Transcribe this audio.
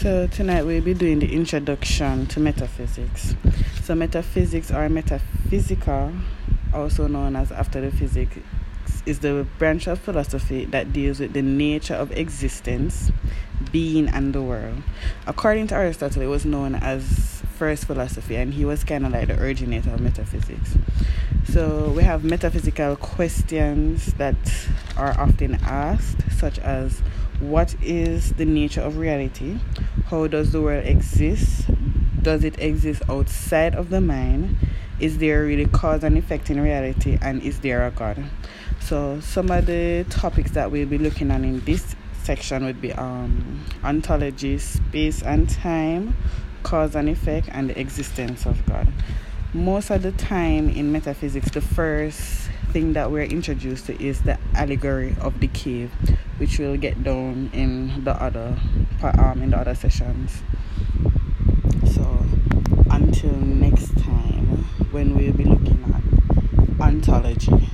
So, tonight we'll be doing the introduction to metaphysics. So, metaphysics or metaphysical, also known as after the physics, is the branch of philosophy that deals with the nature of existence, being, and the world. According to Aristotle, it was known as first philosophy, and he was kind of like the originator of metaphysics. So, we have metaphysical questions that are often asked, such as what is the nature of reality? How does the world exist? Does it exist outside of the mind? Is there really cause and effect in reality? And is there a God? So, some of the topics that we'll be looking at in this section would be um, ontology, space and time, cause and effect, and the existence of God. Most of the time in metaphysics, the first thing that we're introduced to is the allegory of the cave, which we'll get down in the other part um, in the other sessions. So until next time, when we'll be looking at ontology.